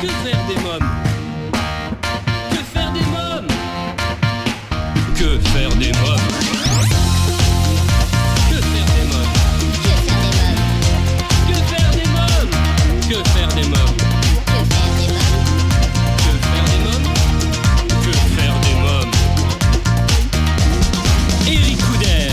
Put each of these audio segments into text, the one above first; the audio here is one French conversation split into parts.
Que faire des mômes Que faire des mômes Que faire des mômes Que faire des mômes Que faire des mômes Que faire des mômes Que faire des mômes Que faire des mômes Eric Couder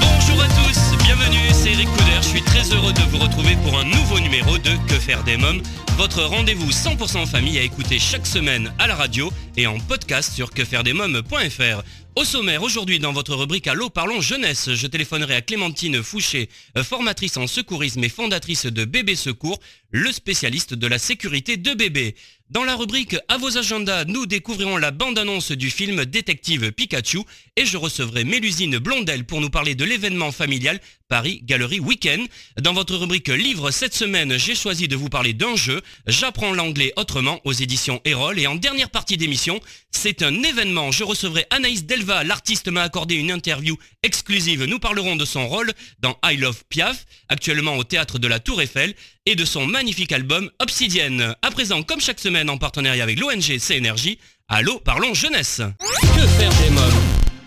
Bonjour à tous, bienvenue, c'est Eric Couder. Je suis très heureux de vous retrouver pour un nouveau numéro de Que faire des mômes, votre rendez-vous 100% famille à écouter chaque semaine à la radio et en podcast sur quefairedesmômes.fr. Au sommaire, aujourd'hui dans votre rubrique Allô parlons jeunesse, je téléphonerai à Clémentine Fouché, formatrice en secourisme et fondatrice de Bébé Secours, le spécialiste de la sécurité de bébés. Dans la rubrique À vos agendas, nous découvrirons la bande-annonce du film Détective Pikachu et je recevrai Mélusine Blondel pour nous parler de l'événement familial Paris Galerie Weekend. Dans votre rubrique Livre cette semaine, j'ai choisi de vous parler d'un jeu, J'apprends l'anglais autrement aux éditions Erol et en dernière partie d'émission, c'est un événement. Je recevrai Anaïs Delva, l'artiste m'a accordé une interview exclusive. Nous parlerons de son rôle dans I Love Piaf, actuellement au théâtre de la Tour Eiffel et de son magnifique album Obsidienne. À présent, comme chaque semaine en partenariat avec l'ONG CNRJ, Allô, parlons jeunesse. Que faire des mômes?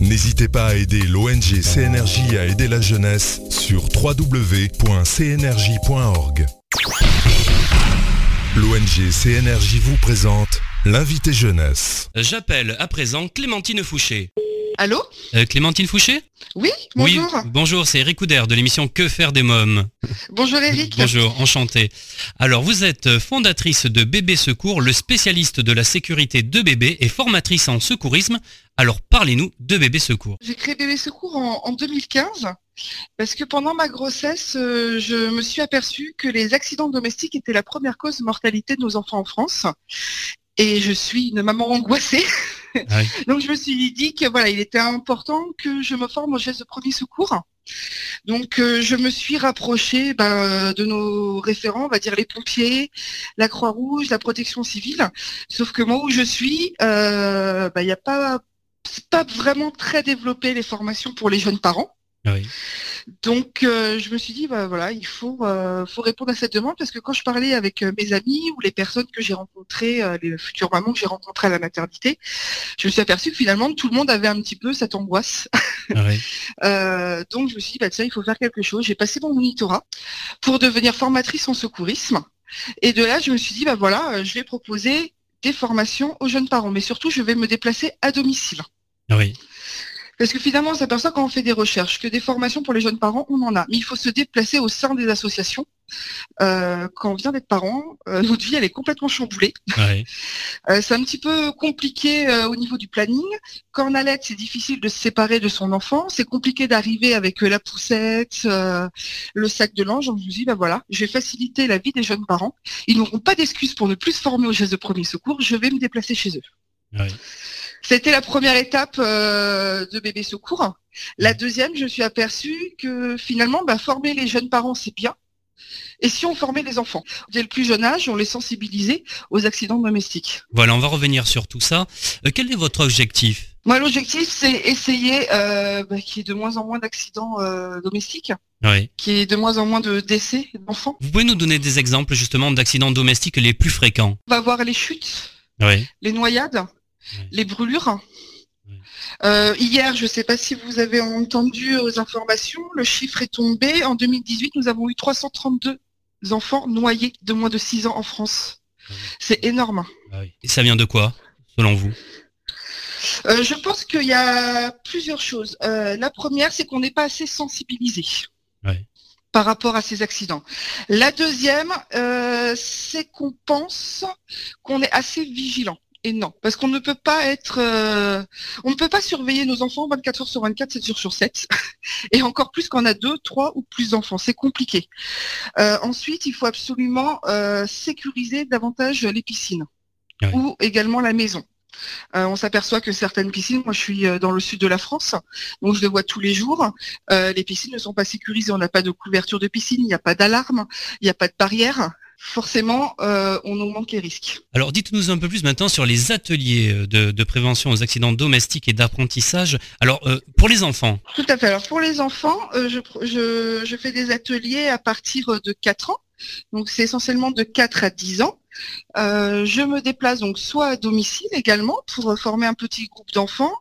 N'hésitez pas à aider l'ONG CNRJ à aider la jeunesse sur www.cnrj.org. L'ONG CNRJ vous présente l'invité jeunesse. J'appelle à présent Clémentine Fouché. Allô Euh, Clémentine Fouché Oui, bonjour. Oui, bonjour, c'est Eric Couder de l'émission Que faire des mômes. Bonjour Eric. Bonjour, enchanté. Alors, vous êtes fondatrice de Bébé Secours, le spécialiste de la sécurité de bébés et formatrice en secourisme. Alors, parlez-nous de Bébé Secours. J'ai créé Bébé Secours en, en 2015 parce que pendant ma grossesse, euh, je me suis aperçue que les accidents domestiques étaient la première cause de mortalité de nos enfants en France. Et je suis une maman angoissée. Ah oui. Donc je me suis dit que voilà, il était important que je me forme aux gestes de premier secours. Donc euh, je me suis rapprochée ben, de nos référents, on va dire les pompiers, la Croix-Rouge, la protection civile. Sauf que moi où je suis, euh, ben, il n'y a pas, pas vraiment très développé les formations pour les jeunes parents. Oui. Donc euh, je me suis dit bah voilà il faut euh, faut répondre à cette demande parce que quand je parlais avec euh, mes amis ou les personnes que j'ai rencontrées les futures mamans que j'ai rencontrées à la maternité je me suis aperçue que finalement tout le monde avait un petit peu cette angoisse Ah oui. Donc je me suis dit bah tiens il faut faire quelque chose j'ai passé mon monitorat pour devenir formatrice en secourisme et de là je me suis dit bah voilà je vais proposer des formations aux jeunes parents mais surtout je vais me déplacer à domicile Ah oui. Parce que finalement, on s'aperçoit quand on fait des recherches que des formations pour les jeunes parents, on en a. Mais il faut se déplacer au sein des associations. Euh, quand on vient d'être parent, euh, notre vie, elle est complètement chamboulée. Oui. Euh, c'est un petit peu compliqué euh, au niveau du planning. Quand on allait, c'est difficile de se séparer de son enfant. C'est compliqué d'arriver avec euh, la poussette, euh, le sac de linge. Me suis dit, bah voilà, je vais faciliter la vie des jeunes parents. Ils n'auront pas d'excuses pour ne plus se former aux gestes de premier secours. Je vais me déplacer chez eux. Oui. C'était la première étape euh, de bébé secours. La deuxième, je suis aperçue que finalement, bah, former les jeunes parents, c'est bien. Et si on formait les enfants? Dès le plus jeune âge, on les sensibilisait aux accidents domestiques. Voilà, on va revenir sur tout ça. Euh, quel est votre objectif? Moi, l'objectif, c'est essayer euh, bah, qu'il y ait de moins en moins d'accidents euh, domestiques, Oui. qu'il y ait de moins en moins de décès d'enfants. Vous pouvez nous donner des exemples justement d'accidents domestiques les plus fréquents? On va voir les chutes, Oui. les noyades, Les brûlures. Euh, hier, je ne sais pas si vous avez entendu aux informations, le chiffre est tombé. En 2018, nous avons eu 332 enfants noyés de moins de 6 ans en France. Ouais. C'est énorme. Ah. Et ça vient de quoi, selon vous? Euh, je pense qu'il y a plusieurs choses. Euh, la première, c'est qu'on n'est pas assez sensibilisé. Par rapport à ces accidents. La deuxième, c'est qu'on pense qu'on est assez vigilant. Et non, parce qu'on ne peut pas être, euh, on ne peut pas surveiller nos enfants 24 heures sur 24, 7 jours sur 7, et encore plus quand on a deux, trois ou plus d'enfants, c'est compliqué. Euh, ensuite, il faut absolument euh, sécuriser davantage les piscines ou également la maison. Euh, on s'aperçoit que certaines piscines, moi je suis euh, dans le sud de la France, donc je le vois tous les jours, euh, les piscines ne sont pas sécurisées, on n'a pas de couverture de piscine, il n'y a pas d'alarme, il n'y a pas de barrière. Forcément, euh, on augmente les risques. Alors dites-nous un peu plus maintenant sur les ateliers euh, de, de prévention aux accidents domestiques et d'apprentissage. Alors euh, pour les enfants, Tout à fait. Alors pour les enfants, euh, je, je, je fais des ateliers à partir de 4 ans. Donc c'est essentiellement de 4 à 10 ans. Je me déplace donc soit à domicile également pour former un petit groupe d'enfants.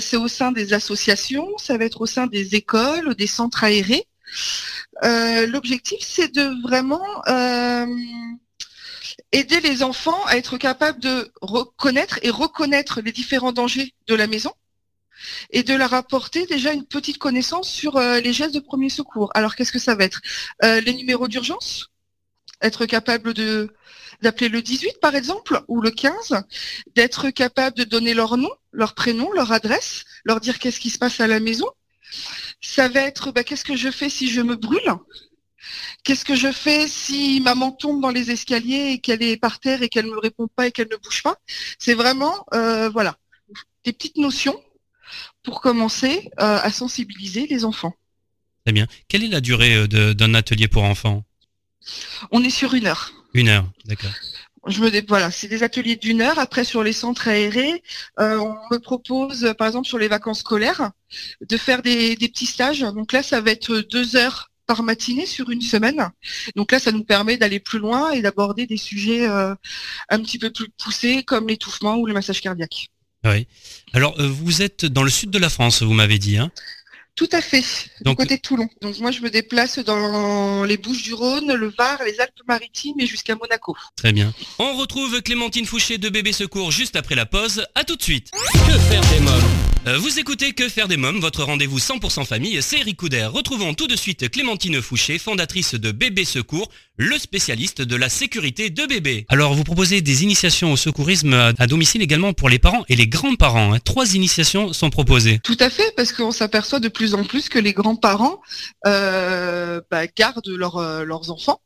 C'est au sein des associations, ça va être au sein des écoles, des centres aérés. Euh, L'objectif c'est de vraiment euh, aider les enfants à être capables de reconnaître et reconnaître les différents dangers de la maison et de leur apporter déjà une petite connaissance sur euh, les gestes de premier secours. Alors qu'est-ce que ça va être? Les numéros d'urgence Être capable d'appeler le 18 par exemple ou le 15, d'être capable de donner leur nom, leur prénom, leur adresse, leur dire qu'est-ce qui se passe à la maison. Ça va être bah, qu'est-ce que je fais si je me brûle? Qu'est-ce que je fais si maman tombe dans les escaliers et qu'elle est par terre et qu'elle ne me répond pas et qu'elle ne bouge pas? C'est vraiment euh, voilà des petites notions pour commencer euh, à sensibiliser les enfants. très bien. Quelle est la durée euh, d'un atelier pour enfants? On est sur une heure. Une heure, d'accord. Je me voilà, c'est des ateliers d'une heure. Après, sur les centres aérés, euh, on me propose, euh, par exemple, sur les vacances scolaires, de faire des, petits stages. Donc là, ça va être deux heures par matinée sur une semaine. Donc là, ça nous permet d'aller plus loin et d'aborder des sujets euh, un petit peu plus poussés, comme l'étouffement ou le massage cardiaque. Oui. Alors vous êtes dans le sud de la France, vous m'avez dit. Hein? Tout à fait, Donc- du côté de Toulon. Donc moi, je me déplace dans les Bouches-du-Rhône, le Var, les Alpes-Maritimes et jusqu'à Monaco. très bien. On retrouve Clémentine Fouché de Bébé Secours juste après la pause. À tout de suite. Que faire des mômes? Euh, vous écoutez Que faire des mômes, votre rendez-vous 100% famille, c'est Eric Couder. Retrouvons tout de suite Clémentine Fouché, fondatrice de Bébé Secours, le spécialiste de la sécurité de bébé. Alors, vous proposez des initiations au secourisme à, domicile également pour les parents et les grands-parents. hein. Trois initiations sont proposées. Tout à fait, parce qu'on s'aperçoit de plus en plus que les grands-parents euh, bah, gardent leurs, euh, leurs enfants,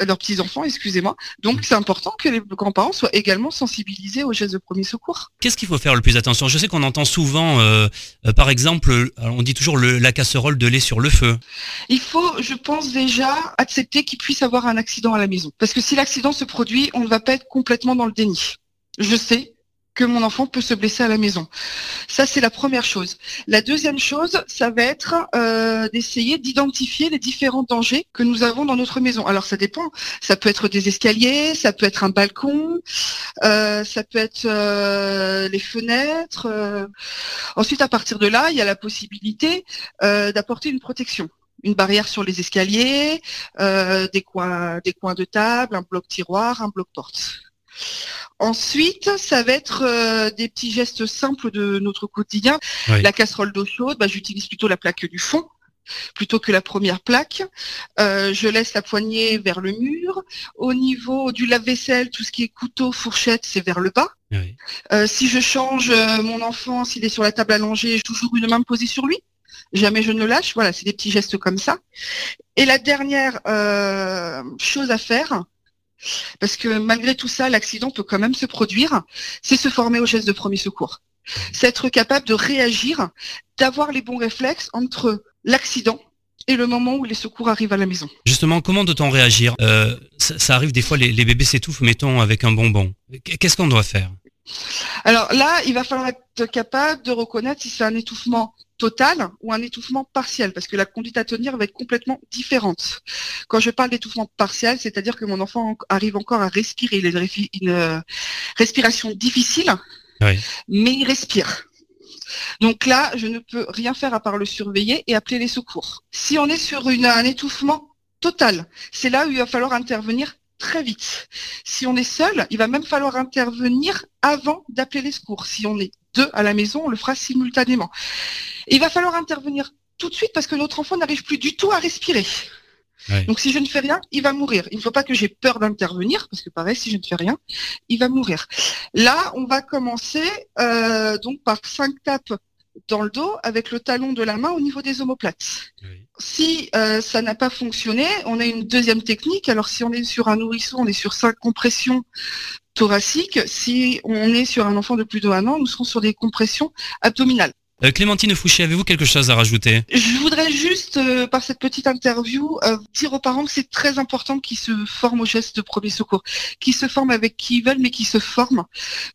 leurs petits-enfants, excusez-moi. Donc c'est important que les grands-parents soient également sensibilisés aux gestes de premier secours. Qu'est-ce qu'il faut faire le plus attention? Je sais qu'on entend souvent, euh, euh, par exemple, euh, on dit toujours le- la casserole de lait sur le feu. Il faut, je pense déjà, accepter qu'il puisse avoir un accident à la maison. Parce que si l'accident se produit, on ne va pas être complètement dans le déni. Je sais que mon enfant peut se blesser à la maison. Ça, c'est la première chose. La deuxième chose, ça va être euh, d'essayer d'identifier les différents dangers que nous avons dans notre maison. Alors, ça dépend. Ça peut être des escaliers, ça peut être un balcon, euh, ça peut être euh, les fenêtres. Ensuite, à partir de là, il y a la possibilité d'apporter une protection une barrière sur les escaliers, des coins, des coins de table, un bloc tiroir, un bloc porte. Ensuite, ça va être euh, des petits gestes simples de notre quotidien. Oui. La casserole d'eau chaude, bah, j'utilise plutôt la plaque du fond plutôt que la première plaque. Euh, je laisse la poignée vers le mur. Au niveau du lave-vaisselle, tout ce qui est couteau, fourchette, c'est vers le bas. Oui. Euh, si je change euh, mon enfant, s'il est sur la table allongée, j'ai toujours une main posée sur lui. Jamais je ne le lâche. Voilà, c'est des petits gestes comme ça. Et la dernière euh, chose à faire, parce que malgré tout ça, l'accident peut quand même se produire, c'est se former aux gestes de premier secours. C'est être capable de réagir, d'avoir les bons réflexes entre l'accident et le moment où les secours arrivent à la maison. Justement, comment doit-on réagir? Euh, ça, arrive des fois, les, les bébés s'étouffent, mettons, avec un bonbon. Qu'est-ce qu'on doit faire? Alors là, il va falloir être capable de reconnaître si c'est un étouffement total ou un étouffement partiel, parce que la conduite à tenir va être complètement différente. Quand je parle d'étouffement partiel, c'est-à-dire que mon enfant arrive encore à respirer, il a une, euh, respiration difficile, Oui. mais il respire. Donc là, je ne peux rien faire à part le surveiller et appeler les secours. Si on est sur une- un étouffement total, c'est là où il va falloir intervenir très vite. Si on est seul, il va même falloir intervenir avant d'appeler les secours. Si on est deux à la maison, on le fera simultanément. Et il va falloir intervenir tout de suite parce que notre enfant n'arrive plus du tout à respirer. Ouais. Donc si je ne fais rien, il va mourir. Il ne faut pas que j'ai peur d'intervenir parce que pareil, si je ne fais rien, il va mourir. Là, on va commencer euh, donc par cinq tapes dans le dos avec le talon de la main au niveau des omoplates. Oui. Si euh, ça n'a pas fonctionné, on a une deuxième technique. Alors si on est sur un nourrisson, on est sur cinq compressions thoraciques. Si on est sur un enfant de plus de un an, nous serons sur des compressions abdominales. Euh, Clémentine Fouché, avez-vous quelque chose à rajouter? Je voudrais juste, euh, par cette petite interview, euh, dire aux parents que c'est très important qu'ils se forment au geste de premier secours, qu'ils se forment avec qui ils veulent, mais qu'ils se forment,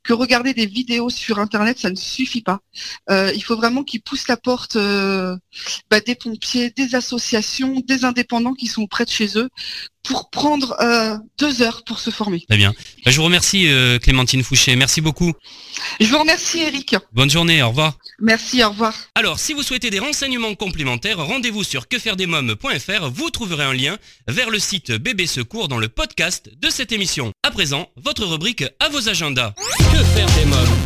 que regarder des vidéos sur Internet, ça ne suffit pas. Il faut vraiment qu'ils poussent la porte bah, des pompiers, des associations, des indépendants qui sont près de chez eux, pour prendre euh, deux heures pour se former. Très bien. Bah, je vous remercie euh, Clémentine Fouché, merci beaucoup. Je vous remercie Eric. Bonne journée, au revoir. Merci, au revoir. Alors, si vous souhaitez des renseignements complémentaires, rendez-vous sur quefairedesmoms.fr, vous trouverez un lien vers le site Bébé Secours dans le podcast de cette émission. À présent, votre rubrique à vos agendas. Que faire des mômes?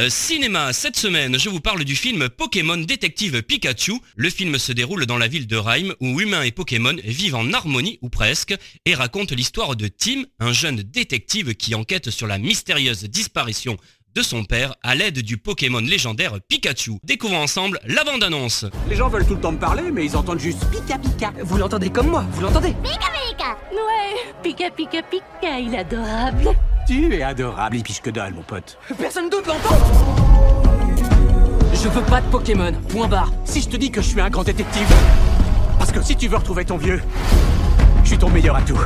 Euh, cinéma, cette semaine, je vous parle du film Pokémon Détective Pikachu. Le film se déroule dans la ville de Rhyme où humains et Pokémon vivent en harmonie ou presque et raconte l'histoire de Tim, un jeune détective qui enquête sur la mystérieuse disparition de son père à l'aide du Pokémon légendaire Pikachu. Découvrons ensemble la bande-annonce. Les gens veulent tout le temps me parler, mais ils entendent juste pika pika. Vous l'entendez comme moi, vous l'entendez? Ouais, Pika Pika Pika, il est adorable. Tu es adorable, il piche que dalle, mon pote. Personne d'autre l'entend Je veux pas de Pokémon, point barre. Si je te dis que je suis un grand détective, parce que si tu veux retrouver ton vieux, je suis ton meilleur atout.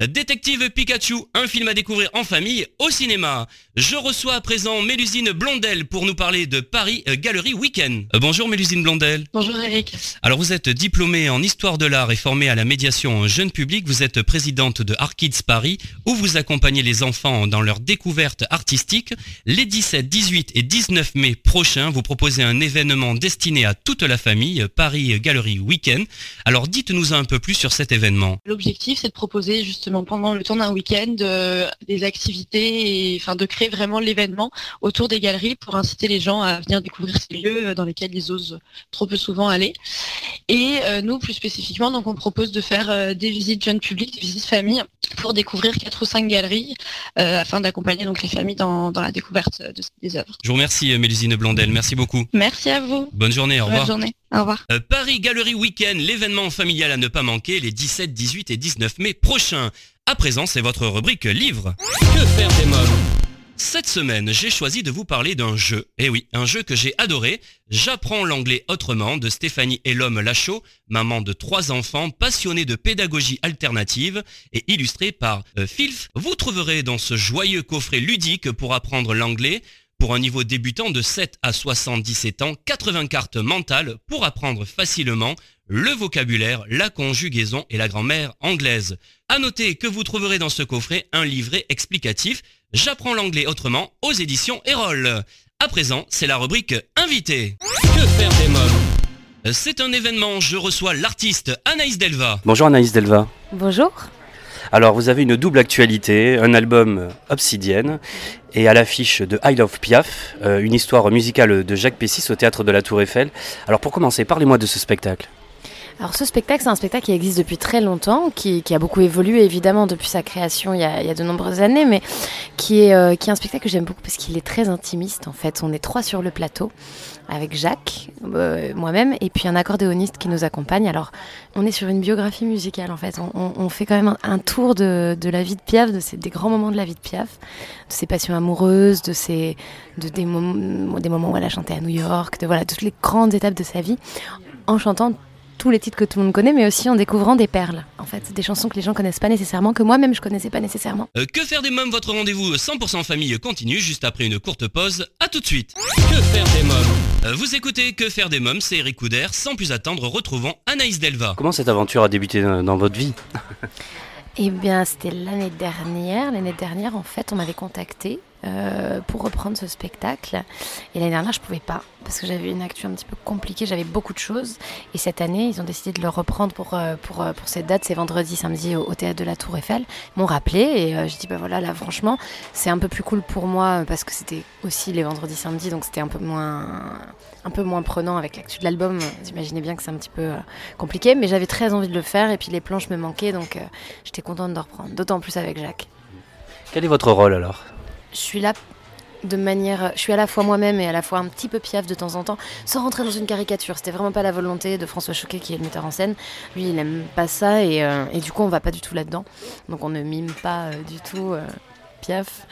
Détective Pikachu, un film à découvrir en famille au cinéma. Je reçois à présent Mélusine Blondel pour nous parler de Paris euh, Galerie Weekend. Euh, bonjour Mélusine Blondel. Bonjour Eric. Alors vous êtes diplômée en histoire de l'art et formée à la médiation jeune public. Vous êtes présidente de Arkids Paris où vous accompagnez les enfants dans leur découverte artistique. Les 17, 18 et 19 mai prochains, vous proposez un événement destiné à toute la famille, Paris Galerie Weekend. Alors dites-nous un peu plus sur cet événement. L'objectif, c'est de proposer justement pendant le temps d'un week-end euh, des activités et enfin de créer vraiment l'événement autour des galeries pour inciter les gens à venir découvrir ces lieux dans lesquels ils osent trop peu souvent aller. Et euh, nous, plus spécifiquement, donc on propose de faire euh, des visites jeunes publics, des visites familles pour découvrir quatre ou cinq galeries euh, afin d'accompagner donc les familles dans, dans la découverte de, des œuvres. Je vous remercie Mélusine Blondel, merci beaucoup. Merci à vous. Bonne journée, au Bonne revoir. journée. Au revoir. Euh, Paris Galerie Weekend, l'événement familial à ne pas manquer les 17, 18 et 19 mai prochains. À présent, c'est votre rubrique livre. Que faire des mômes Cette semaine, j'ai choisi de vous parler d'un jeu. Eh oui, un jeu que j'ai adoré. J'apprends l'anglais autrement de Stéphanie Elhomme Lachaud, maman de trois enfants, passionnée de pédagogie alternative et illustrée par euh, Filf. Vous trouverez dans ce joyeux coffret ludique pour apprendre l'anglais pour un niveau débutant de 7 à 77 ans, 80 cartes mentales pour apprendre facilement le vocabulaire, la conjugaison et la grammaire anglaise. À noter que vous trouverez dans ce coffret un livret explicatif J'apprends l'anglais autrement aux éditions Erol. À présent, c'est la rubrique Invité. Que faire des mômes C'est un événement, je reçois l'artiste Anaïs Delva. Bonjour Anaïs Delva. Bonjour. Alors vous avez une double actualité, un album euh, Obsidienne et à l'affiche de I Love Piaf, euh, une histoire musicale de Jacques Pessis au théâtre de la Tour Eiffel. Alors pour commencer, parlez-moi de ce spectacle. Alors ce spectacle, c'est un spectacle qui existe depuis très longtemps, qui, qui a beaucoup évolué évidemment depuis sa création il y a, il y a de nombreuses années, mais qui est, euh, qui est un spectacle que j'aime beaucoup parce qu'il est très intimiste en fait. On est trois sur le plateau avec Jacques, euh, moi-même, et puis un accordéoniste qui nous accompagne. Alors on est sur une biographie musicale en fait. On, fait quand même un, tour de, de la vie de Piaf, de ces, des grands moments de la vie de Piaf, de ses passions amoureuses, de, ses, de des, des moments où elle a chanté à New York, de voilà, toutes les grandes étapes de sa vie, en chantant tous les titres que tout le monde connaît, mais aussi en découvrant des perles. En fait, des chansons que les gens connaissent pas nécessairement, que moi-même je connaissais pas nécessairement. Euh, que faire des mômes? Votre rendez-vous 100% famille continue juste après une courte pause. À tout de suite. Que faire des mômes? Euh, Vous écoutez Que faire des mômes, c'est Eric Couder. Sans plus attendre, retrouvons Anaïs Delva. Comment cette aventure a débuté dans, dans votre vie? Eh bien, c'était l'année dernière. L'année dernière, en fait, on m'avait contacté euh, pour reprendre ce spectacle. Et l'année dernière, je pouvais pas parce que j'avais une actu un petit peu compliquée. J'avais beaucoup de choses. Et cette année, ils ont décidé de le reprendre pour euh, pour euh, pour cette date. C'est vendredi, samedi au, théâtre de la Tour Eiffel. Ils m'ont rappelé et euh, j'ai dit bah voilà, là, franchement, c'est un peu plus cool pour moi parce que c'était aussi les vendredis, samedis, donc c'était un peu moins un peu moins prenant avec l'actu de l'album. Vous imaginez bien que c'est un petit peu compliqué, mais j'avais très envie de le faire et puis les planches me manquaient, donc j'étais contente de reprendre. D'autant plus avec Jacques. Quel est votre rôle alors? Je suis là de manière. Je suis à la fois moi-même et à la fois un petit peu piaf de temps en temps, sans rentrer dans une caricature. C'était vraiment pas la volonté de François Choquet, qui est le metteur en scène. Lui, il aime pas ça et, euh, du coup, on va pas du tout là-dedans. Donc, on ne mime pas euh, du tout. euh, Piaf.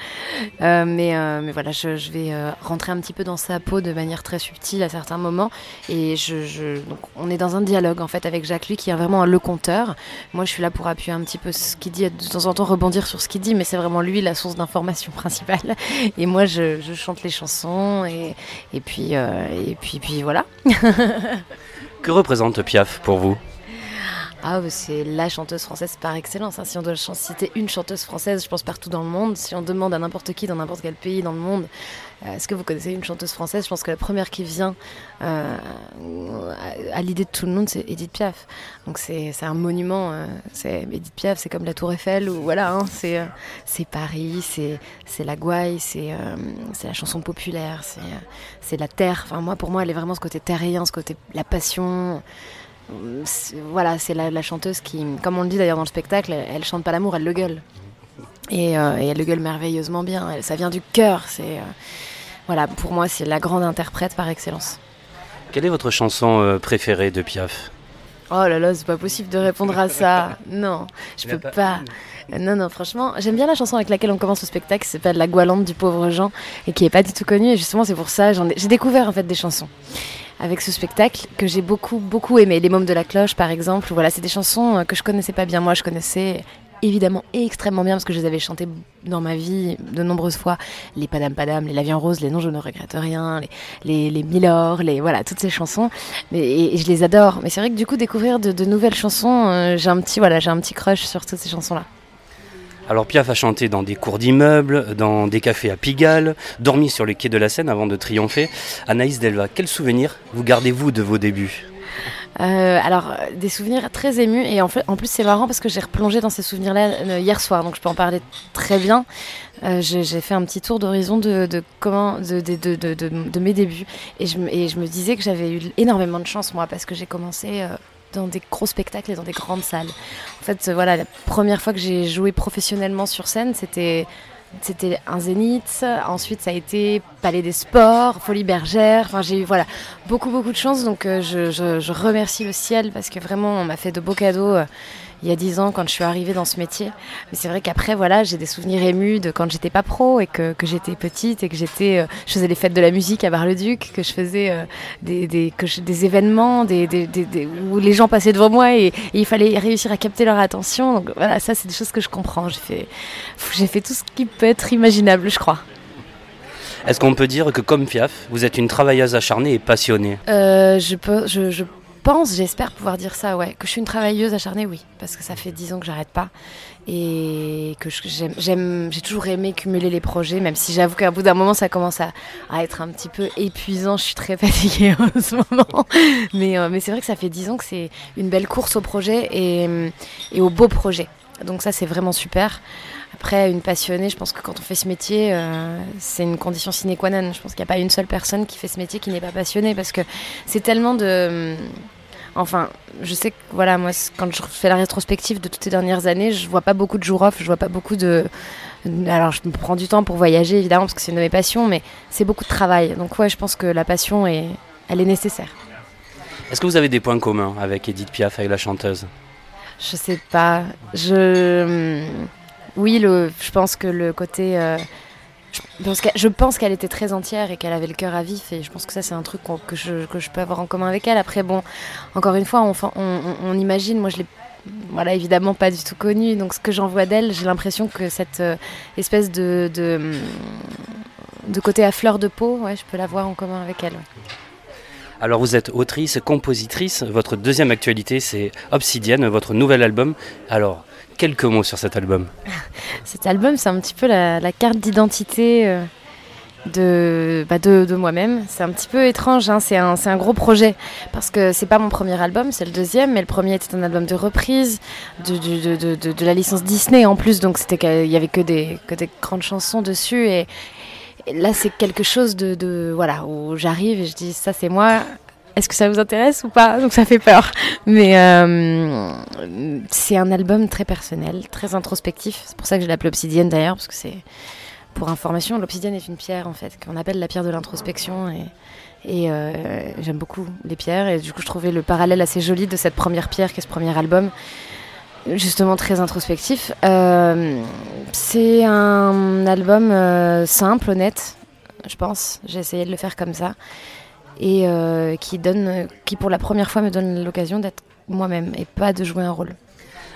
Euh, mais, euh, mais voilà, je, vais euh, rentrer un petit peu dans sa peau de manière très subtile à certains moments. Et je, donc on est dans un dialogue en fait avec Jacques, lui qui est vraiment le conteur. Moi, je suis là pour appuyer un petit peu ce qu'il dit, et de temps en temps rebondir sur ce qu'il dit, mais c'est vraiment lui la source d'information principale. Et moi, je, je chante les chansons et, et puis et puis puis voilà. Que représente Piaf pour vous? Ah, c'est la chanteuse française par excellence. hein. Si on doit citer une chanteuse française, je pense partout dans le monde. Si on demande à n'importe qui dans n'importe quel pays dans le monde, euh, est-ce que vous connaissez une chanteuse française? Je pense que la première qui vient euh, à, l'idée de tout le monde, c'est Edith Piaf. Donc c'est un monument. euh, c'est Edith Piaf, c'est comme la Tour Eiffel ou voilà. hein, c'est Paris, c'est la gouaille, c'est la chanson populaire, c'est c'est la terre. Enfin moi, pour moi, elle est vraiment ce côté terrien, ce côté la passion. C'est- voilà, c'est la, la chanteuse qui, comme on le dit d'ailleurs dans le spectacle, elle, elle chante pas l'amour, elle le gueule. Et, euh, et elle le gueule merveilleusement bien. Elle- ça vient du cœur. C'est euh, voilà, pour moi, c'est la grande interprète par excellence. Quelle est votre chanson euh, préférée de Piaf? Oh là là, c'est pas possible de répondre à ça. Non, je peux pas- pas. Non, non, franchement, j'aime bien la chanson avec laquelle on commence le spectacle, qui s'appelle La Goualante du pauvre Jean, et qui est pas du tout connue. Et justement, c'est pour ça, j'ai découvert en fait des chansons avec ce spectacle que j'ai beaucoup, beaucoup aimé. Les Mômes de la Cloche, par exemple. Voilà, c'est des chansons euh, que je connaissais pas bien. Moi, je connaissais évidemment extrêmement bien parce que je les avais chantées dans ma vie de nombreuses fois. Les Padam Padam, les La Vie en Rose, les Non, je ne regrette rien, les, les, les Milord, les, voilà, toutes ces chansons. Et, je les adore. Mais c'est vrai que du coup, découvrir de, de nouvelles chansons, euh, j'ai un petit, voilà, j'ai un petit crush sur toutes ces chansons-là. Alors Piaf a chanté dans des cours d'immeubles, dans des cafés à Pigalle, dormi sur les quais de la Seine avant de triompher. Anaïs Delva, quel souvenir vous gardez-vous de vos débuts? Euh, alors, des souvenirs très émus. Et en, fait, en plus, c'est marrant parce que j'ai replongé dans ces souvenirs-là euh, hier soir. Donc, je peux en parler très bien. Euh, j'ai fait un petit tour d'horizon de, de, mes débuts. Et je, me- disais que j'avais eu énormément de chance, moi, parce que j'ai commencé dans des gros spectacles et dans des grandes salles. En fait, euh, voilà, la première fois que j'ai joué professionnellement sur scène, c'était c'était un zénith, ensuite ça a été Palais des Sports, Folie Bergère, enfin j'ai eu voilà, beaucoup beaucoup de chance. Donc euh, je, remercie le ciel parce que vraiment on m'a fait de beaux cadeaux euh, il y a dix ans quand je suis arrivée dans ce métier. Mais c'est vrai qu'après voilà j'ai des souvenirs émus de quand j'étais pas pro et que, que j'étais petite et que j'étais, euh, je faisais les fêtes de la musique à Bar-le-Duc, que je faisais euh, des, des, que je- des événements des, des- des- des- où les gens passaient devant moi et, et il fallait réussir à capter leur attention. Donc voilà ça c'est des choses que je comprends. J'ai fait, j'ai fait tout ce qui peut être imaginable je crois. Est-ce qu'on peut dire que comme Piaf, vous êtes une travailleuse acharnée et passionnée? Euh, je, peux, je, je pense, j'espère pouvoir dire ça, ouais. Que je suis une travailleuse acharnée, oui. Parce que ça fait dix ans que j'arrête pas. Et que je- j'ai toujours aimé cumuler les projets, même si j'avoue qu'à bout d'un moment, ça commence à, être un petit peu épuisant. Je suis très fatiguée en ce moment. Mais, euh, mais c'est vrai que ça fait dix ans que c'est une belle course au projet et, et au beau projet. Donc ça, c'est vraiment super. Après, une passionnée, je pense que quand on fait ce métier, euh, c'est une condition sine qua non. Je pense qu'il n'y a pas une seule personne qui fait ce métier qui n'est pas passionnée parce que c'est tellement de. Enfin, je sais que voilà, moi, quand je fais la rétrospective de toutes ces dernières années, je vois pas beaucoup de jours off, je vois pas beaucoup de. Alors, je me prends du temps pour voyager, évidemment, parce que c'est une de mes passions, mais c'est beaucoup de travail. Donc, ouais, je pense que la passion, est, elle est nécessaire. Est-ce que vous avez des points communs avec Edith Piaf, avec la chanteuse? Je sais pas. Je. Oui, je pense que le côté. euh, Je pense qu'elle- était très entière et qu'elle avait le cœur à vif et je pense que ça c'est un truc que, je, peux avoir en commun avec elle. Après bon, encore une fois, on, imagine, moi je l'ai évidemment pas du tout connue, donc ce que j'en vois d'elle, j'ai l'impression que cette euh, espèce de, de, côté à fleur de peau, je peux l'avoir en commun avec elle. Alors vous êtes autrice, compositrice, votre deuxième actualité c'est Obsidienne, votre nouvel album. Alors, quelques mots sur cet album. Cet album, c'est un petit peu la, carte d'identité euh, de, bah, de, de moi-même. C'est un petit peu étrange, hein, c'est un, un gros projet. Parce que c'est pas mon premier album, c'est le deuxième, mais le premier était un album de reprise de, de, de, de- la licence Disney en plus, donc c'était qu'il y avait que des, que des grandes chansons dessus. Et, là, c'est quelque chose de. Voilà, où j'arrive et je dis ça, c'est moi. Est-ce que ça vous intéresse ou pas? Donc ça fait peur. Mais euh, c'est un album très personnel, très introspectif. C'est pour ça que je l'appelle Obsidienne d'ailleurs, parce que c'est Pour information, l'obsidienne est une pierre en fait, qu'on appelle la pierre de l'introspection. Et, euh, j'aime beaucoup les pierres. Et du coup, je trouvais le parallèle assez joli de cette première pierre, qui est ce premier album, justement très introspectif. Euh, c'est un album simple, honnête, je pense. J'ai essayé de le faire comme ça. Et euh, qui, donne, qui, pour la première fois, me donne l'occasion d'être moi-même et pas de jouer un rôle.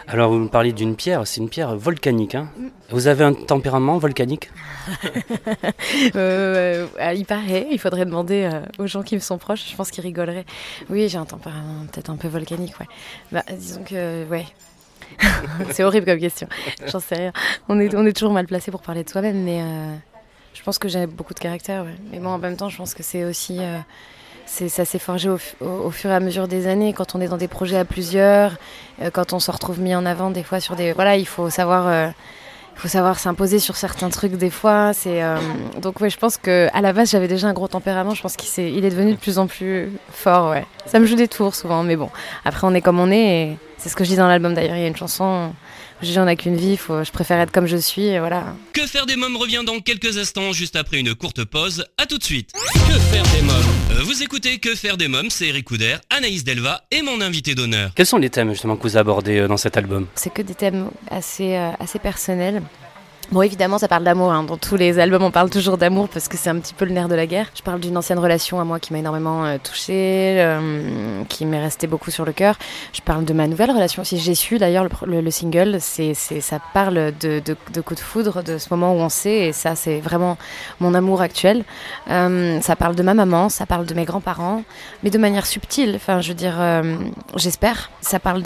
Alors, vous me parliez d'une pierre, c'est une pierre volcanique. Hein vous avez un tempérament volcanique? Euh, Il paraît, il faudrait demander euh, aux gens qui me sont proches, je pense qu'ils rigoleraient. Oui, j'ai un tempérament peut-être un peu volcanique, ouais. Bah, disons que, ouais. c'est horrible comme question, j'en sais rien. On est, on est toujours mal placé pour parler de soi-même, mais euh, je pense que j'ai beaucoup de caractère. Mais moi, en même temps, je pense que c'est aussi ça s'est forgé au, fur et à mesure des années. Quand on est dans des projets à plusieurs, euh, quand on se retrouve mis en avant des fois sur des. Voilà, il faut savoir. Euh, il faut savoir s'imposer sur certains trucs des fois. Euh, donc ouais, je pense que à la base j'avais déjà un gros tempérament. Je pense qu'il est, devenu de plus en plus fort. Ouais, ça me joue des tours souvent, mais bon. Après on est comme on est. C'est ce que je dis dans l'album d'ailleurs. Il y a une chanson j'en ai qu'une vie, faut, je préfère être comme je suis, et voilà. Que faire des mômes revient dans quelques instants, juste après une courte pause. À tout de suite. Que faire des mômes euh, Vous écoutez Que faire des mômes, c'est Eric Couder, Anaïs Delva et mon invité d'honneur. Quels sont les thèmes justement que vous abordez euh, dans cet album? C'est que des thèmes assez, euh, assez personnels. Bon, évidemment, ça parle d'amour. Hein. Dans tous les albums, on parle toujours d'amour parce que c'est un petit peu le nerf de la guerre. Je parle d'une ancienne relation à moi qui m'a énormément euh, touchée, euh, qui m'est restée beaucoup sur le cœur. Je parle de ma nouvelle relation aussi. J'ai su d'ailleurs le, le, single, c'est, ça parle de, de, de, coup de foudre, de ce moment où on sait, et ça, c'est vraiment mon amour actuel. Euh, ça parle de ma maman, ça parle de mes grands-parents, mais de manière subtile. Enfin, je veux dire, j'espère. Ça parle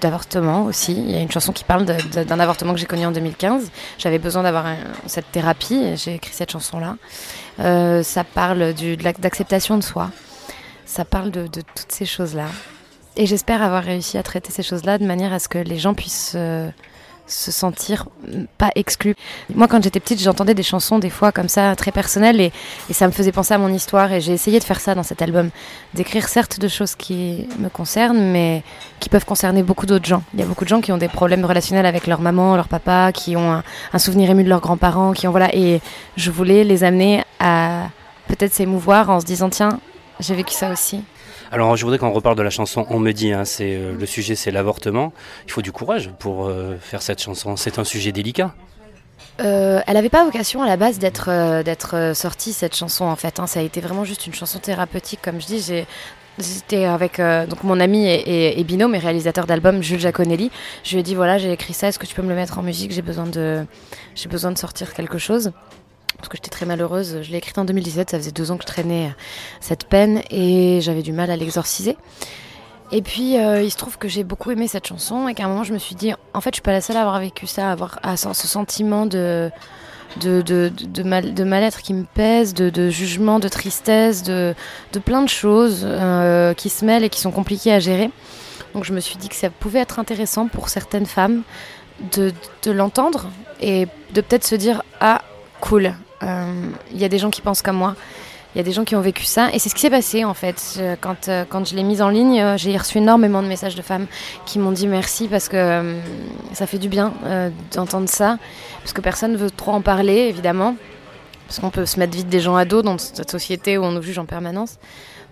d'avortement aussi. Il y a une chanson qui parle d'un avortement que j'ai connu en 2015 j'avais besoin d'avoir cette thérapie j'ai écrit cette chanson-là. Euh, ça parle d'acceptation de, soi. Ça parle de, de toutes ces choses-là. Et j'espère avoir réussi à traiter ces choses-là de manière à ce que les gens puissent euh, se sentir pas exclu. Moi, quand j'étais petite, j'entendais des chansons des fois comme ça, très personnelles, et, ça me faisait penser à mon histoire, et j'ai essayé de faire ça dans cet album, d'écrire certes de choses qui me concernent, mais qui peuvent concerner beaucoup d'autres gens. Il y a beaucoup de gens qui ont des problèmes relationnels avec leur maman, leur papa, qui ont un, un souvenir ému de leurs grands-parents, qui ont voilà, et je voulais les amener à peut-être s'émouvoir en se disant tiens, j'ai vécu ça aussi. Alors je voudrais qu'on reparle de la chanson On me dit, hein, c'est, euh, le sujet c'est l'avortement. Il faut du courage pour euh, faire cette chanson, c'est un sujet délicat. Euh, elle n'avait pas vocation à la base d'être, sortie cette chanson en fait. Hein. Ça a été vraiment juste une chanson thérapeutique comme je dis. J'ai, J'étais avec donc mon ami et, et, et, réalisateur d'album Jules Giaconelli. Je lui ai dit voilà j'ai écrit ça, est-ce que tu peux me le mettre en musique? J'ai besoin j'ai besoin de sortir quelque chose parce que j'étais très malheureuse. Je l'ai écrite en 2017, ça faisait deux ans que je traînais cette peine et j'avais du mal à l'exorciser. Et puis euh, il se trouve que j'ai beaucoup aimé cette chanson et qu'à un moment je me suis dit en fait je suis pas la seule à avoir vécu ça, à avoir ce sentiment de de, de, de, mal, de mal-être qui me pèse, de, jugement, de tristesse, de, plein de choses euh, qui se mêlent et qui sont compliquées à gérer. Donc je me suis dit que ça pouvait être intéressant pour certaines femmes de l'entendre et de peut-être se dire ah cool, il euh, y a des gens qui pensent comme moi. Il y a des gens qui ont vécu ça. Et c'est ce qui s'est passé, en fait. Je, quand, euh, quand je l'ai mise en ligne, euh, j'ai reçu énormément de messages de femmes qui m'ont dit merci parce que euh, ça fait du bien euh, d'entendre ça. Parce que personne ne veut trop en parler, évidemment. Parce qu'on peut se mettre vite des gens à dos dans cette société où on nous juge en permanence.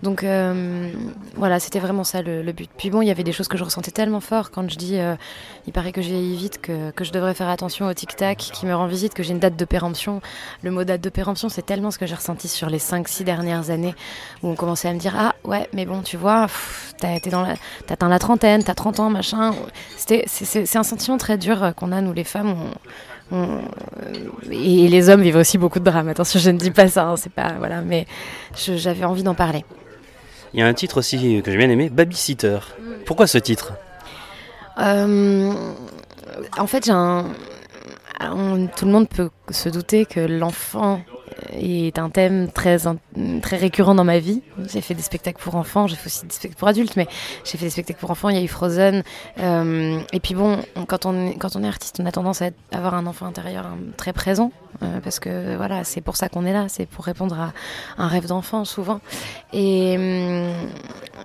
Donc euh, voilà, c'était vraiment ça le, but. Puis bon, il y avait des choses que je ressentais tellement fort quand je dis, euh, il paraît que je vieillis vite, que, que, je devrais faire attention au tic-tac qui me rend visite, que j'ai une date de péremption. Le mot date de péremption, c'est tellement ce que j'ai ressenti sur les 5-6 dernières années où on commençait à me dire, ah ouais, mais bon, tu vois, t'as atteint la trentaine, t'as 30 ans, machin. C'est un sentiment très dur qu'on a, nous les femmes. Et les hommes vivent aussi beaucoup de drames. Attention, je ne dis pas ça, hein, c'est pas voilà, mais j'avais envie d'en parler. Il y a un titre aussi que j'ai bien aimé, Babysitter. Pourquoi ce titre? Euh, En fait, un... Tout le monde peut se douter que l'enfant est un thème très, très récurrent dans ma vie. J'ai fait des spectacles pour enfants, j'ai fait aussi des spectacles pour adultes, mais j'ai fait des spectacles pour enfants, il y a eu Frozen. Euh, et puis bon, quand on, est, quand on est artiste, on a tendance à avoir un enfant intérieur hein, très présent, euh, parce que voilà, c'est pour ça qu'on est là, c'est pour répondre à un rêve d'enfant souvent. Et euh,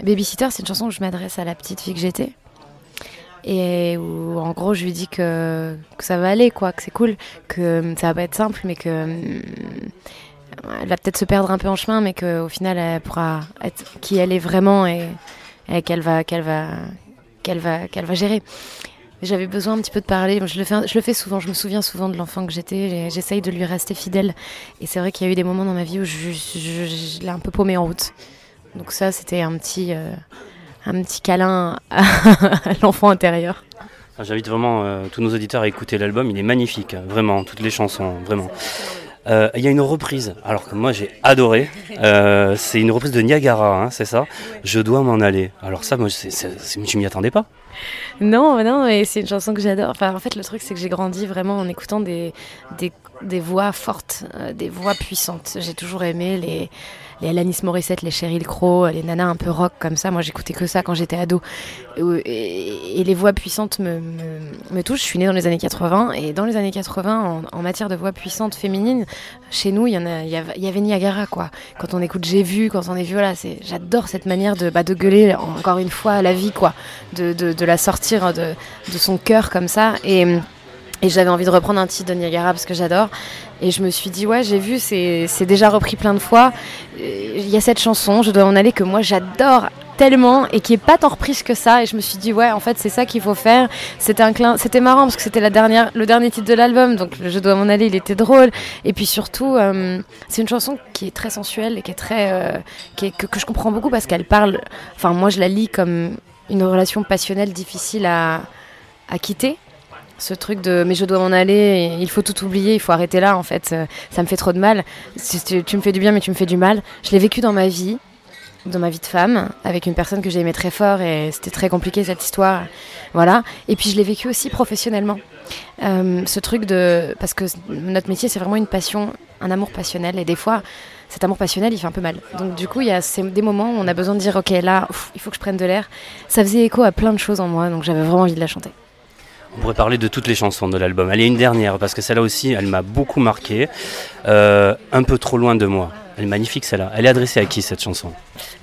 Babysitter, c'est une chanson où je m'adresse à la petite fille que j'étais. Et où en gros je lui dis que, ça va aller, quoi, que c'est cool, que ça va pas être simple, mais que hum, elle va peut-être se perdre un peu en chemin, mais qu'au final elle pourra être qui elle est vraiment et, qu'elle va, qu'elle va, qu'elle va, qu'elle va gérer. J'avais besoin un petit peu de parler. Je le fais, je le fais souvent. Je me souviens souvent de l'enfant que j'étais. J'essaye de lui rester fidèle. Et c'est vrai qu'il y a eu des moments dans ma vie où je l'ai un peu paumé en route. Donc ça, c'était un petit, euh, un petit câlin à l'enfant intérieur. Ah, J'invite vraiment euh, tous nos auditeurs à écouter l'album, il est magnifique, hein, vraiment, toutes les chansons, vraiment. Euh, Il y a une reprise, alors que moi j'ai adoré, Euh, c'est une reprise de Niagara, hein, c'est ça? Je dois m'en aller. Alors ça, moi, c'est- c'est- je m'y attendais pas. Non, mais non, mais c'est une chanson que j'adore. Enfin, en fait, le truc, c'est que j'ai grandi vraiment en écoutant des, des, des voix fortes, euh, des voix puissantes. J'ai toujours aimé les, les Alanis Morissette, les Sheryl Crow, les nanas un peu rock comme ça. Moi, j'écoutais que ça quand j'étais ado. Et, et- et les voix puissantes me, me, touchent. Je suis née dans les années 80. Et dans les années 80, en, en matière de voix puissantes féminines, chez nous, il y, y, avait, Niagara, quoi. Quand on écoute J'ai vu, quand on est vu, voilà, c'est, j'adore cette manière de, bah, de gueuler, encore une fois, la vie, quoi. De, la sortir de, de son cœur comme ça. Et, et j'avais envie de reprendre un titre de Niagara parce que j'adore. Et je me suis dit, ouais, j'ai vu, c'est déjà repris plein de fois. Euh, Il y a cette chanson, Je dois en aller, que moi j'adore tellement et qui est pas tant reprise que ça. Et je me suis dit, ouais, en fait, c'est ça qu'il faut faire. C'était marrant parce que c'était le dernier titre de l'album, donc Je dois m'en aller, il était drôle. Et puis surtout, euh, c'est une chanson qui est très sensuelle et qui est très. euh, qui est- que, que je comprends beaucoup parce qu'elle parle. Enfin, moi, je la lis comme une relation passionnelle difficile à, à quitter. Ce truc de mais je dois m'en aller, il faut tout oublier, il faut arrêter là en fait, euh, ça me fait trop de mal. Tu, me fais du bien mais tu me fais du mal. Je l'ai vécu dans ma vie, dans ma vie de femme, avec une personne que j'aimais très fort et c'était très compliqué cette histoire. Voilà. Et puis je l'ai vécu aussi professionnellement. Euh, ce truc de. Parce que notre métier c'est vraiment une passion, un amour passionnel et des fois cet amour passionnel il fait un peu mal. Donc du coup il y a ces- des moments où on a besoin de dire ok là il faut que je prenne de l'air. Ça faisait écho à plein de choses en moi donc j'avais vraiment envie de la chanter. On pourrait parler de toutes les chansons de l'album. Allez, une dernière, parce que celle-là aussi, elle m'a beaucoup marqué. Euh, un peu trop loin de moi. Elle est magnifique celle-là. Elle est adressée à qui cette chanson?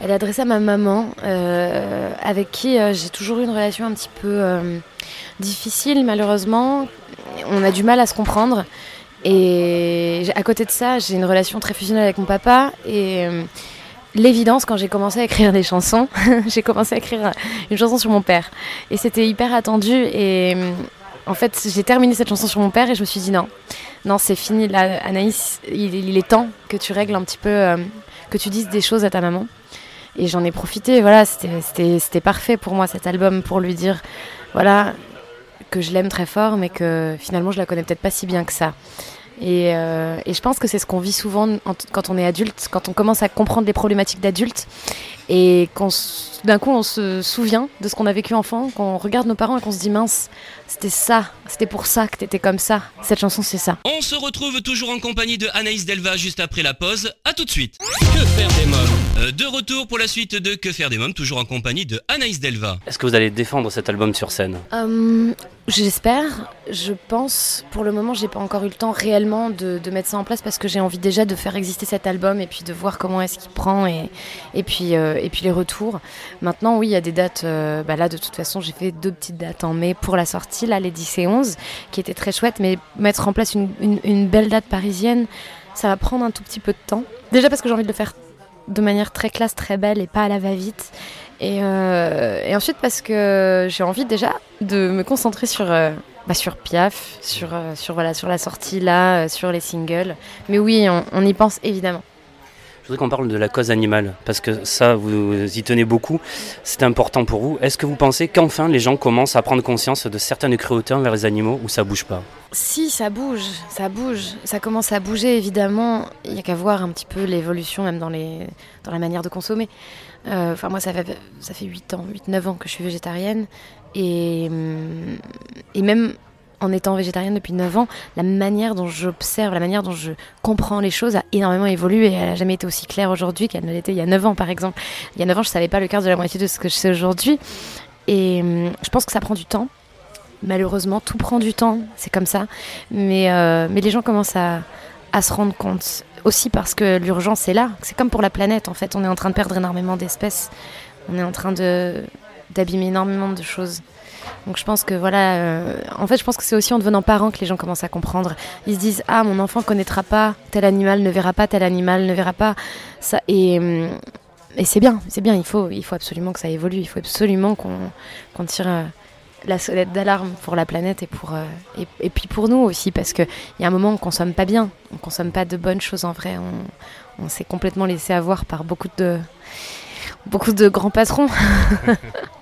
Elle est adressée à ma maman, euh, avec qui euh, j'ai toujours eu une relation un petit peu difficile, malheureusement. On a du mal à se comprendre. Et à côté de ça, j'ai une relation très fusionnelle avec mon papa. Et l'évidence, quand j'ai commencé à écrire des chansons, j'ai commencé à écrire une chanson sur mon père. Et c'était hyper attendu. Et en fait, j'ai terminé cette chanson sur mon père et je me suis dit non, non, c'est fini. Là, Anaïs, il, est temps que tu règles un petit peu, euh, que tu dises des choses à ta maman. Et j'en ai profité, voilà, c'était parfait pour moi cet album pour lui dire, voilà, que je l'aime très fort, mais que finalement je la connais peut-être pas si bien que ça. Et, euh, et je pense que c'est ce qu'on vit souvent en- quand on est adulte, quand on commence à comprendre les problématiques d'adulte, et qu'on d'un coup on se souvient de ce qu'on a vécu enfant, qu'on regarde nos parents et qu'on se dit mince, c'était ça, c'était pour ça que t'étais comme ça. Cette chanson c'est ça. On se retrouve toujours en compagnie de Anaïs Delva juste après la pause. À tout de suite. Que faire des mômes? Euh, De retour pour la suite de Que faire des mômes, toujours en compagnie de Anaïs Delva. Est-ce que vous allez défendre cet album sur scène? Euh, J'espère. Je pense. Pour le moment, j'ai pas encore eu le temps réellement de, de mettre ça en place parce que j'ai envie déjà de faire exister cet album et puis de voir comment est-ce qu'il prend et, et, puis, euh, et puis les retours. Maintenant, oui, il y a des dates. euh, bah là, de toute façon, j'ai fait deux petites dates en mai pour la sortie, là, les 10 et 11, qui étaient très chouettes. Mais mettre en place une, une- une belle date parisienne, ça va prendre un tout petit peu de temps. Déjà parce que j'ai envie de le faire de manière très classe, très belle et pas à la va-vite. Et, euh, et ensuite parce que j'ai envie déjà de me concentrer sur, euh, bah, sur Piaf, sur, euh, sur, voilà, sur la sortie là, sur les singles. Mais oui, on y pense évidemment. Je voudrais qu'on parle de la cause animale, parce que ça, vous y tenez beaucoup, c'est important pour vous. Est-ce que vous pensez qu'enfin les gens commencent à prendre conscience de certaines cruautés envers les animaux ou ça bouge pas? Si, ça bouge, ça bouge, ça commence à bouger évidemment. Il y a qu'à voir un petit peu l'évolution même dans, les, dans la manière de consommer. Euh, Enfin moi ça fait, ça fait 8 ans, 8-9 ans que je suis végétarienne et, hum, et même en étant végétarienne depuis 9 ans, la manière dont j'observe, la manière dont je comprends les choses a énormément évolué. Elle n'a jamais été aussi claire aujourd'hui qu'elle ne l'était il y a 9 ans par exemple. Il y a 9 ans je ne savais pas le quart de la moitié de ce que je sais aujourd'hui et hum, je pense que ça prend du temps. Malheureusement, tout prend du temps, c'est comme ça. Mais, euh, mais les gens commencent à, se rendre compte. Aussi parce que l'urgence est là. C'est comme pour la planète, en fait. On est en train de perdre énormément d'espèces. On est en train d'abîmer énormément de choses. Donc je pense que voilà, euh, en fait je pense que c'est aussi en devenant parent que les gens commencent à comprendre. Ils se disent ah mon enfant connaîtra pas tel animal, ne verra pas tel animal, ne verra pas ça et, euh, et c'est bien, c'est bien. Il faut il faut absolument que ça évolue. Il faut absolument qu'on tire euh, la sonnette d'alarme pour la planète et pour et, puis pour nous aussi parce que il y a un moment on consomme pas bien, on consomme pas de bonnes choses en vrai. On, on s'est complètement laissé avoir par beaucoup de beaucoup de grands patrons.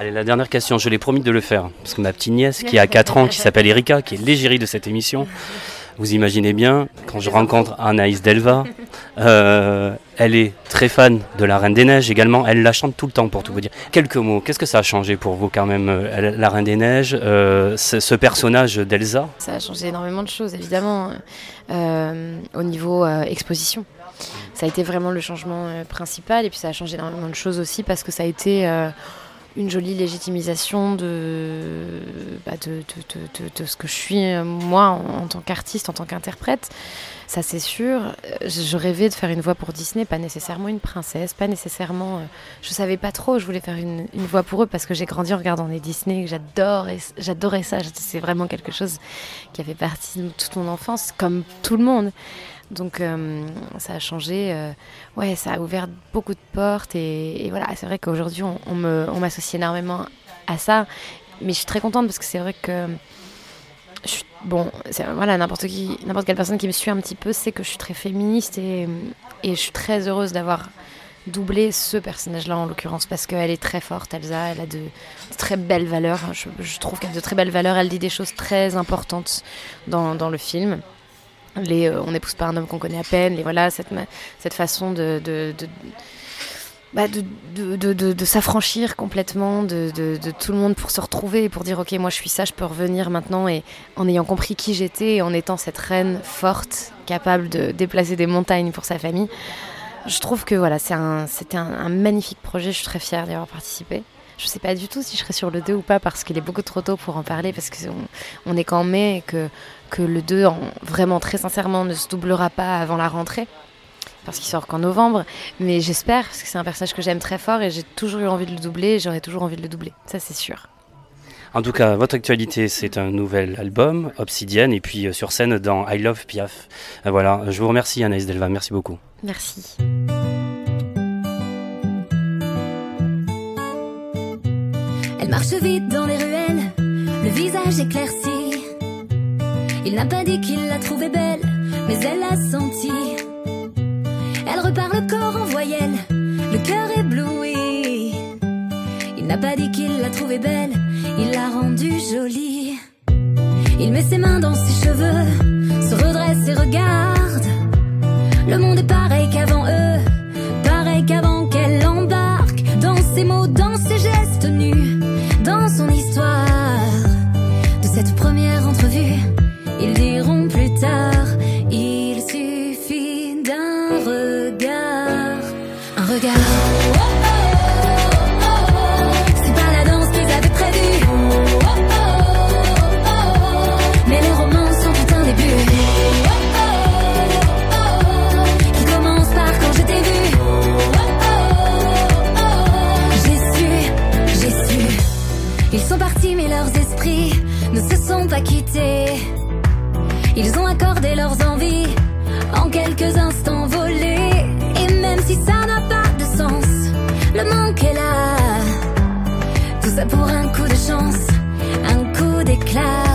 Allez, la dernière question, je l'ai promis de le faire. Parce que ma petite nièce, qui a 4 ans, qui s'appelle Erika, qui est l'égérie de cette émission, vous imaginez bien, quand je rencontre Anaïs Delva, euh, elle est très fan de la Reine des Neiges également. Elle la chante tout le temps, pour tout vous dire. Quelques mots, qu'est-ce que ça a changé pour vous quand même, euh, la Reine des Neiges, euh, ce, ce, personnage d'Elsa? Ça a changé énormément de choses, évidemment, au niveau exposition. Ça a été vraiment le changement principal, et puis ça a changé énormément de choses aussi, parce que ça a été une jolie légitimisation de, bah de, de, de, ce que je suis moi en, tant qu'artiste, en tant qu'interprète. Ça c'est sûr. Je rêvais de faire une voix pour Disney, pas nécessairement une princesse, pas nécessairement. Je savais pas trop. Je voulais faire une, une voix pour eux parce que j'ai grandi en regardant les Disney. J'adorais ça. C'est vraiment quelque chose qui a fait partie de toute mon enfance, comme tout le monde. Donc euh, ça a changé, euh, ouais, ça a ouvert beaucoup de portes et, voilà, c'est vrai qu'aujourd'hui on, m'associe énormément à ça, mais je suis très contente parce que c'est vrai que je bon, voilà, n'importe quelle personne qui me suit un petit peu sait que je suis très féministe et, je suis très heureuse d'avoir doublé ce personnage-là en l'occurrence parce qu'elle est très forte, Elsa, elle a de, très belles valeurs, je, trouve qu'elle a de très belles valeurs, elle dit des choses très importantes dans le film les euh, on n'épouse pas un homme qu'on connaît à peine, les voilà cette cette façon de de, de, bah de, de, de, s'affranchir complètement de, tout le monde pour se retrouver et pour dire ok moi je suis ça, je peux revenir maintenant et en ayant compris qui j'étais en étant cette reine forte, capable de déplacer des montagnes pour sa famille. Je trouve que voilà, c'était un, un magnifique projet, je suis très fière d'y avoir participé. Je sais pas du tout si je serai sur le 2 ou pas parce qu'il est beaucoup trop tôt pour en parler parce qu'on on est qu'en mai et que, que le 2, en, vraiment très sincèrement, ne se doublera pas avant la rentrée parce qu'il sort qu'en novembre. Mais j'espère parce que c'est un personnage que j'aime très fort et j'ai toujours eu envie de le doubler et j'aurais toujours envie de le doubler. Ça, c'est sûr. En tout cas, votre actualité, c'est un nouvel album, Obsidienne, et puis euh, sur scène dans I Love Piaf. Euh, voilà, je vous remercie Anaïs Delva, merci beaucoup. Merci. Elle marche vite dans les ruelles, le visage éclairci. Il n'a pas dit qu'il la trouvait belle, mais elle l'a senti. Elle repart le corps en voyelle, le cœur ébloui. Il n'a pas dit qu'il la trouvait belle, il l'a rendue jolie. Il met ses mains dans ses cheveux, se redresse et regarde. Le monde est pareil qu'avant eux, Ils ont accordé leurs envies en quelques instants volés. Et même si ça n'a pas de sens, le manque est là. Tout ça pour un coup de chance, un coup d'éclat.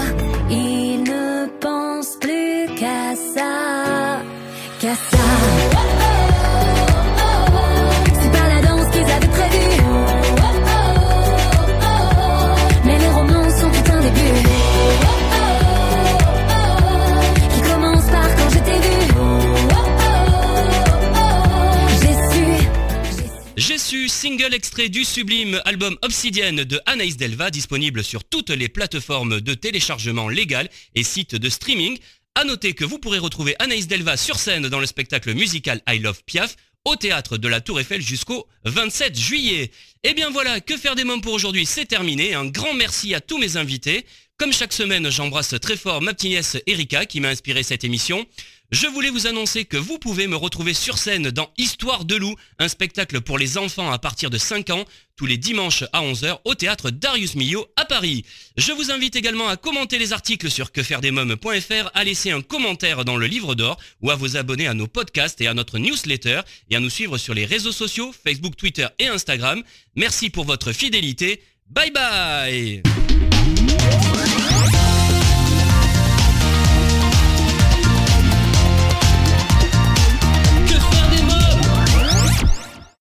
Single extrait du sublime album Obsidienne de Anaïs Delva, disponible sur toutes les plateformes de téléchargement légal et sites de streaming. À noter que vous pourrez retrouver Anaïs Delva sur scène dans le spectacle musical I Love Piaf au théâtre de la Tour Eiffel jusqu'au 27 juillet. Et bien voilà, que faire des mômes pour aujourd'hui, c'est terminé. Un grand merci à tous mes invités. Comme chaque semaine, j'embrasse très fort ma petite nièce Erika qui m'a inspiré cette émission. Je voulais vous annoncer que vous pouvez me retrouver sur scène dans Histoire de loup, un spectacle pour les enfants à partir de 5 ans, tous les dimanches à 11h au théâtre Darius Milhaud à Paris. Je vous invite également à commenter les articles sur quefairedesmoms.fr, à laisser un commentaire dans le livre d'or ou à vous abonner à nos podcasts et à notre newsletter et à nous suivre sur les réseaux sociaux, Facebook, Twitter et Instagram. Merci pour votre fidélité. Bye bye